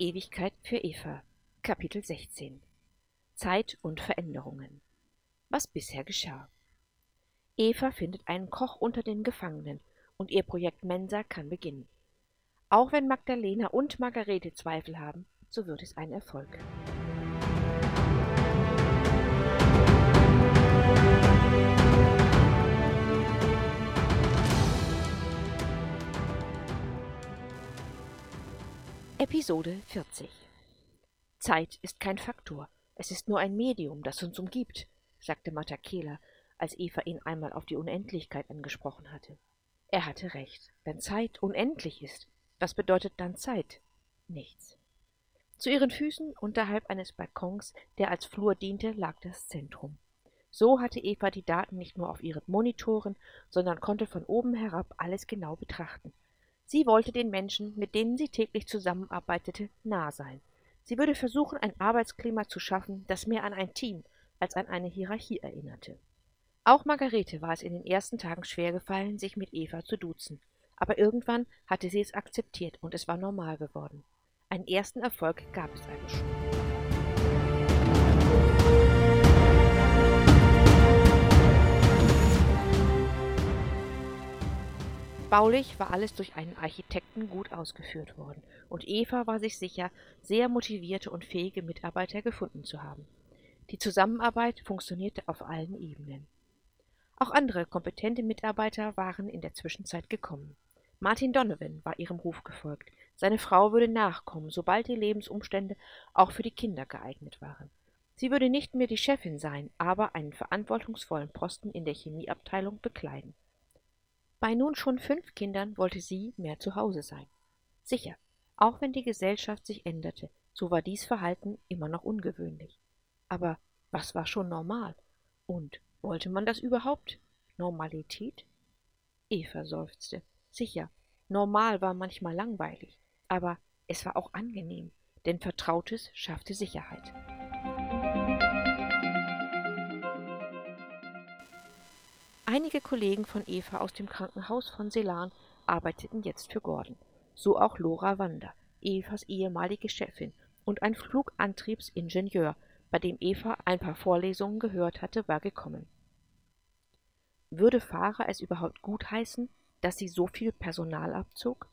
Ewigkeit für Eva. Kapitel 16. Zeit und Veränderungen. Was bisher geschah. Eva findet einen Koch unter den Gefangenen und ihr Projekt Mensa kann beginnen. Auch wenn Magdalena und Margarete Zweifel haben, so wird es ein Erfolg. Episode 40 Zeit ist kein Faktor, es ist nur ein Medium, das uns umgibt, sagte Matakela, als Eva ihn einmal auf die Unendlichkeit angesprochen hatte. Er hatte recht. Wenn Zeit unendlich ist, was bedeutet dann Zeit? Nichts. Zu ihren Füßen, unterhalb eines Balkons, der als Flur diente, lag das Zentrum. So hatte Eva die Daten nicht nur auf ihren Monitoren, sondern konnte von oben herab alles genau betrachten. Sie wollte den Menschen, mit denen sie täglich zusammenarbeitete, nah sein. Sie würde versuchen, ein Arbeitsklima zu schaffen, das mehr an ein Team als an eine Hierarchie erinnerte. Auch Margarete war es in den ersten Tagen schwer gefallen, sich mit Eva zu duzen. Aber irgendwann hatte sie es akzeptiert und es war normal geworden. Einen ersten Erfolg gab es also schon. Baulich war alles durch einen Architekten gut ausgeführt worden, und Eva war sich sicher, sehr motivierte und fähige Mitarbeiter gefunden zu haben. Die Zusammenarbeit funktionierte auf allen Ebenen. Auch andere kompetente Mitarbeiter waren in der Zwischenzeit gekommen. Martin Donovan war ihrem Ruf gefolgt. Seine Frau würde nachkommen, sobald die Lebensumstände auch für die Kinder geeignet waren. Sie würde nicht mehr die Chefin sein, aber einen verantwortungsvollen Posten in der Chemieabteilung bekleiden. Bei nun schon fünf Kindern wollte sie mehr zu Hause sein. Sicher, auch wenn die Gesellschaft sich änderte, so war dies Verhalten immer noch ungewöhnlich. Aber was war schon normal? Und wollte man das überhaupt? Normalität? Eva seufzte. Sicher, normal war manchmal langweilig, aber es war auch angenehm, denn Vertrautes schaffte Sicherheit. Einige Kollegen von Eva aus dem Krankenhaus von Selan arbeiteten jetzt für Gordon. So auch Lora Wander, Evas ehemalige Chefin und ein Flugantriebsingenieur, bei dem Eva ein paar Vorlesungen gehört hatte, war gekommen. Würde Fahrer es überhaupt gutheißen, dass sie so viel Personal abzog?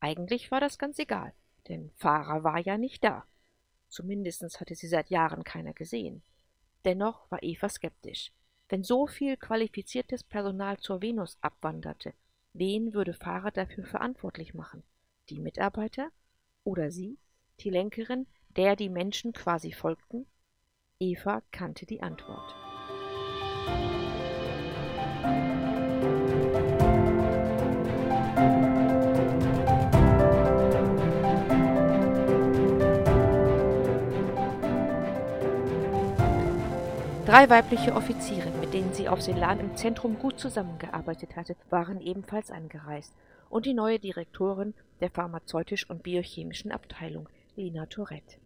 Eigentlich war das ganz egal, denn Fahrer war ja nicht da. Zumindest hatte sie seit Jahren keiner gesehen. Dennoch war Eva skeptisch. Wenn so viel qualifiziertes Personal zur Venus abwanderte, wen würde Fahrer dafür verantwortlich machen? Die Mitarbeiter? Oder sie, die Lenkerin, der die Menschen quasi folgten? Eva kannte die Antwort. Drei weibliche Offiziere, mit denen sie auf Celan im Zentrum gut zusammengearbeitet hatte, waren ebenfalls angereist, und die neue Direktorin der pharmazeutisch- und biochemischen Abteilung, Lina Tourette.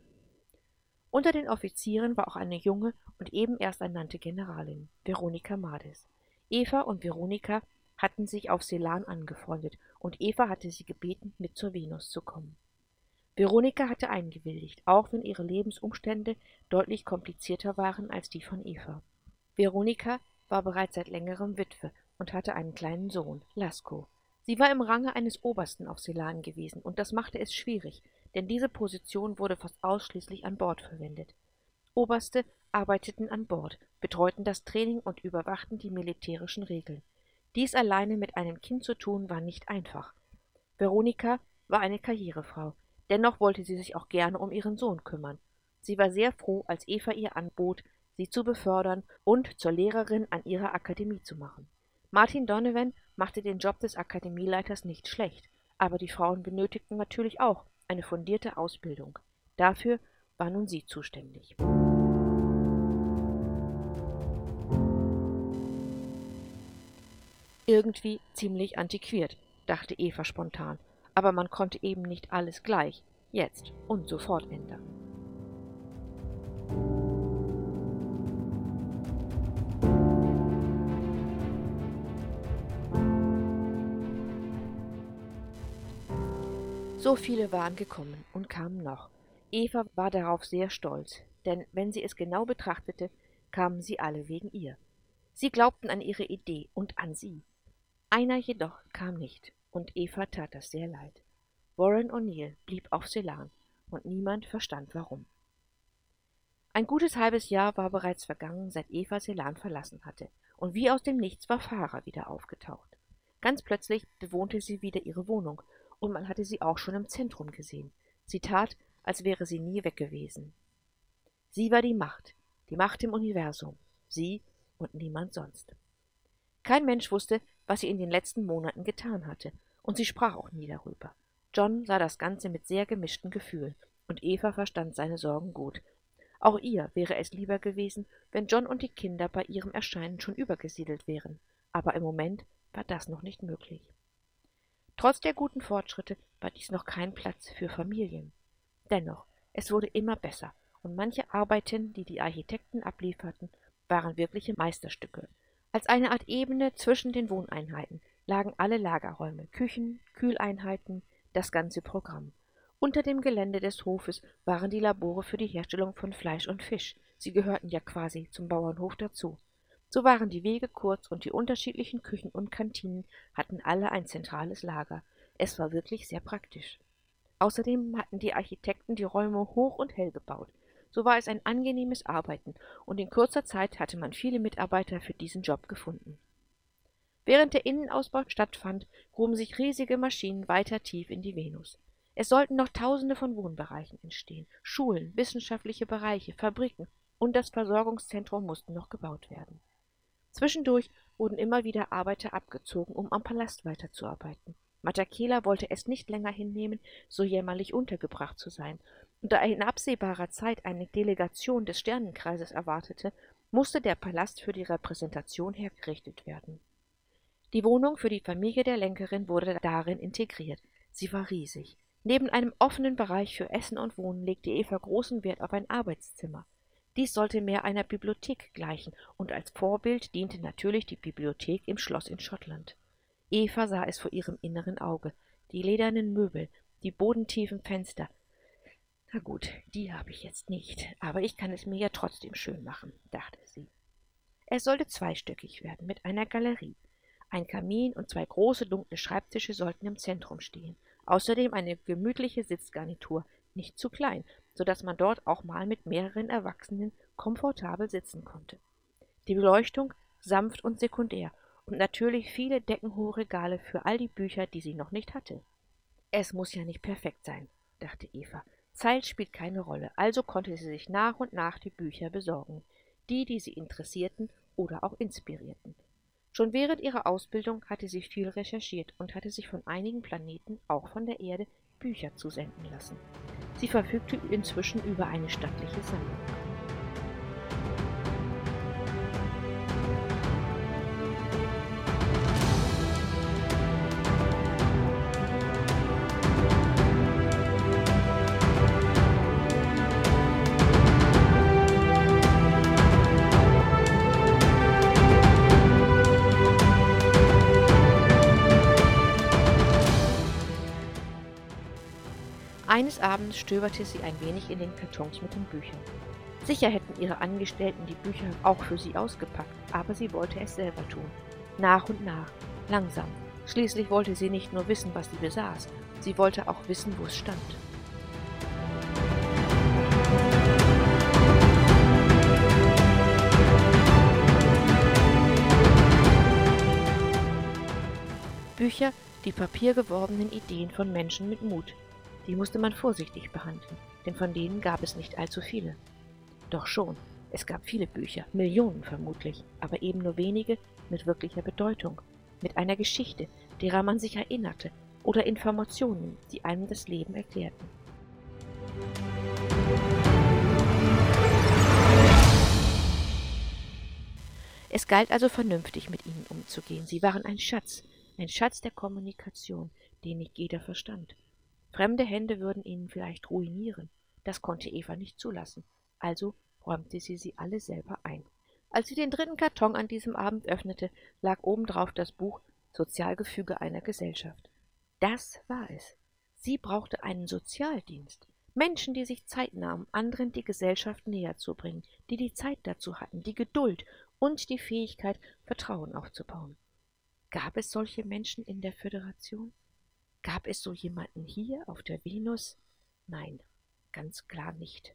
Unter den Offizieren war auch eine junge und eben erst ernannte Generalin, Veronika Mades. Eva und Veronika hatten sich auf Celan angefreundet, und Eva hatte sie gebeten, mit zur Venus zu kommen. Veronika hatte eingewilligt, auch wenn ihre Lebensumstände deutlich komplizierter waren als die von Eva. Veronika war bereits seit längerem Witwe und hatte einen kleinen Sohn, Lasko. Sie war im Range eines Obersten auf Celan gewesen, und das machte es schwierig, denn diese Position wurde fast ausschließlich an Bord verwendet. Oberste arbeiteten an Bord, betreuten das Training und überwachten die militärischen Regeln. Dies alleine mit einem Kind zu tun, war nicht einfach. Veronika war eine Karrierefrau, Dennoch wollte sie sich auch gerne um ihren Sohn kümmern. Sie war sehr froh, als Eva ihr anbot, sie zu befördern und zur Lehrerin an ihrer Akademie zu machen. Martin Donovan machte den Job des Akademieleiters nicht schlecht, aber die Frauen benötigten natürlich auch eine fundierte Ausbildung. Dafür war nun sie zuständig. Irgendwie ziemlich antiquiert, dachte Eva spontan aber man konnte eben nicht alles gleich, jetzt und sofort ändern. So viele waren gekommen und kamen noch. Eva war darauf sehr stolz, denn wenn sie es genau betrachtete, kamen sie alle wegen ihr. Sie glaubten an ihre Idee und an sie. Einer jedoch kam nicht, und Eva tat das sehr leid. Warren O'Neill blieb auf Ceylon, und niemand verstand warum. Ein gutes halbes Jahr war bereits vergangen, seit Eva Ceylon verlassen hatte, und wie aus dem Nichts war Farah wieder aufgetaucht. Ganz plötzlich bewohnte sie wieder ihre Wohnung, und man hatte sie auch schon im Zentrum gesehen. Sie tat, als wäre sie nie weg gewesen. Sie war die Macht, die Macht im Universum, sie und niemand sonst. Kein Mensch wusste, was sie in den letzten Monaten getan hatte, und sie sprach auch nie darüber. John sah das Ganze mit sehr gemischten Gefühlen, und Eva verstand seine Sorgen gut, auch ihr wäre es lieber gewesen, wenn John und die Kinder bei ihrem Erscheinen schon übergesiedelt wären, aber im Moment war das noch nicht möglich. Trotz der guten Fortschritte war dies noch kein Platz für Familien. Dennoch, es wurde immer besser, und manche Arbeiten, die die Architekten ablieferten, waren wirkliche Meisterstücke. Als eine Art Ebene zwischen den Wohneinheiten lagen alle Lagerräume, Küchen, Kühleinheiten, das ganze Programm. Unter dem Gelände des Hofes waren die Labore für die Herstellung von Fleisch und Fisch, sie gehörten ja quasi zum Bauernhof dazu. So waren die Wege kurz und die unterschiedlichen Küchen und Kantinen hatten alle ein zentrales Lager. Es war wirklich sehr praktisch. Außerdem hatten die Architekten die Räume hoch und hell gebaut. So war es ein angenehmes Arbeiten, und in kurzer Zeit hatte man viele Mitarbeiter für diesen Job gefunden. Während der Innenausbau stattfand, gruben sich riesige Maschinen weiter tief in die Venus. Es sollten noch Tausende von Wohnbereichen entstehen. Schulen, wissenschaftliche Bereiche, Fabriken und das Versorgungszentrum mussten noch gebaut werden. Zwischendurch wurden immer wieder Arbeiter abgezogen, um am Palast weiterzuarbeiten. Matakela wollte es nicht länger hinnehmen, so jämmerlich untergebracht zu sein, da in absehbarer Zeit eine Delegation des Sternenkreises erwartete, musste der Palast für die Repräsentation hergerichtet werden. Die Wohnung für die Familie der Lenkerin wurde darin integriert. Sie war riesig. Neben einem offenen Bereich für Essen und Wohnen legte Eva großen Wert auf ein Arbeitszimmer. Dies sollte mehr einer Bibliothek gleichen, und als Vorbild diente natürlich die Bibliothek im Schloss in Schottland. Eva sah es vor ihrem inneren Auge, die ledernen Möbel, die bodentiefen Fenster. Na gut, die habe ich jetzt nicht, aber ich kann es mir ja trotzdem schön machen, dachte sie. Es sollte zweistöckig werden, mit einer Galerie. Ein Kamin und zwei große dunkle Schreibtische sollten im Zentrum stehen, Außerdem eine gemütliche Sitzgarnitur, nicht zu klein, so dass man dort auch mal mit mehreren Erwachsenen komfortabel sitzen konnte. Die Beleuchtung sanft und sekundär und natürlich viele deckenhohe Regale für all die Bücher, die sie noch nicht hatte. Es muss ja nicht perfekt sein, dachte Eva. Zeit spielt keine Rolle, also konnte sie sich nach und nach die Bücher besorgen, die, die sie interessierten oder auch inspirierten. Schon während ihrer Ausbildung hatte sie viel recherchiert und hatte sich von einigen Planeten, auch von der Erde, Bücher zusenden lassen. Sie verfügte inzwischen über eine stattliche Sammlung. Eines Abends stöberte sie ein wenig in den Kartons mit den Büchern. Sicher hätten ihre Angestellten die Bücher auch für sie ausgepackt, aber sie wollte es selber tun. Nach und nach, langsam. Schließlich wollte sie nicht nur wissen, was sie besaß, sie wollte auch wissen, wo es stand. Bücher, die papiergewordenen Ideen von Menschen mit Mut, die musste man vorsichtig behandeln, denn von denen gab es nicht allzu viele. Doch schon, es gab viele Bücher, Millionen vermutlich, aber eben nur wenige mit wirklicher Bedeutung, mit einer Geschichte, derer man sich erinnerte, oder Informationen, die einem das Leben erklärten. Es galt also vernünftig mit ihnen umzugehen. Sie waren ein Schatz, ein Schatz der Kommunikation, den nicht jeder verstand. Fremde Hände würden ihn vielleicht ruinieren. Das konnte Eva nicht zulassen. Also räumte sie sie alle selber ein. Als sie den dritten Karton an diesem Abend öffnete, lag obendrauf das Buch Sozialgefüge einer Gesellschaft. Das war es. Sie brauchte einen Sozialdienst. Menschen, die sich Zeit nahmen, anderen die Gesellschaft näher zu bringen, die die Zeit dazu hatten, die Geduld und die Fähigkeit, Vertrauen aufzubauen. Gab es solche Menschen in der Föderation? Gab es so jemanden hier auf der Venus? Nein, ganz klar nicht.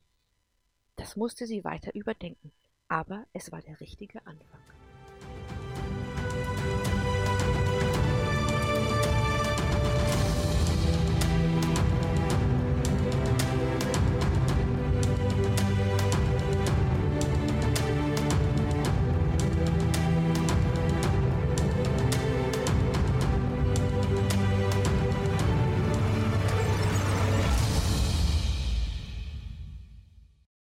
Das musste sie weiter überdenken, aber es war der richtige Anfang.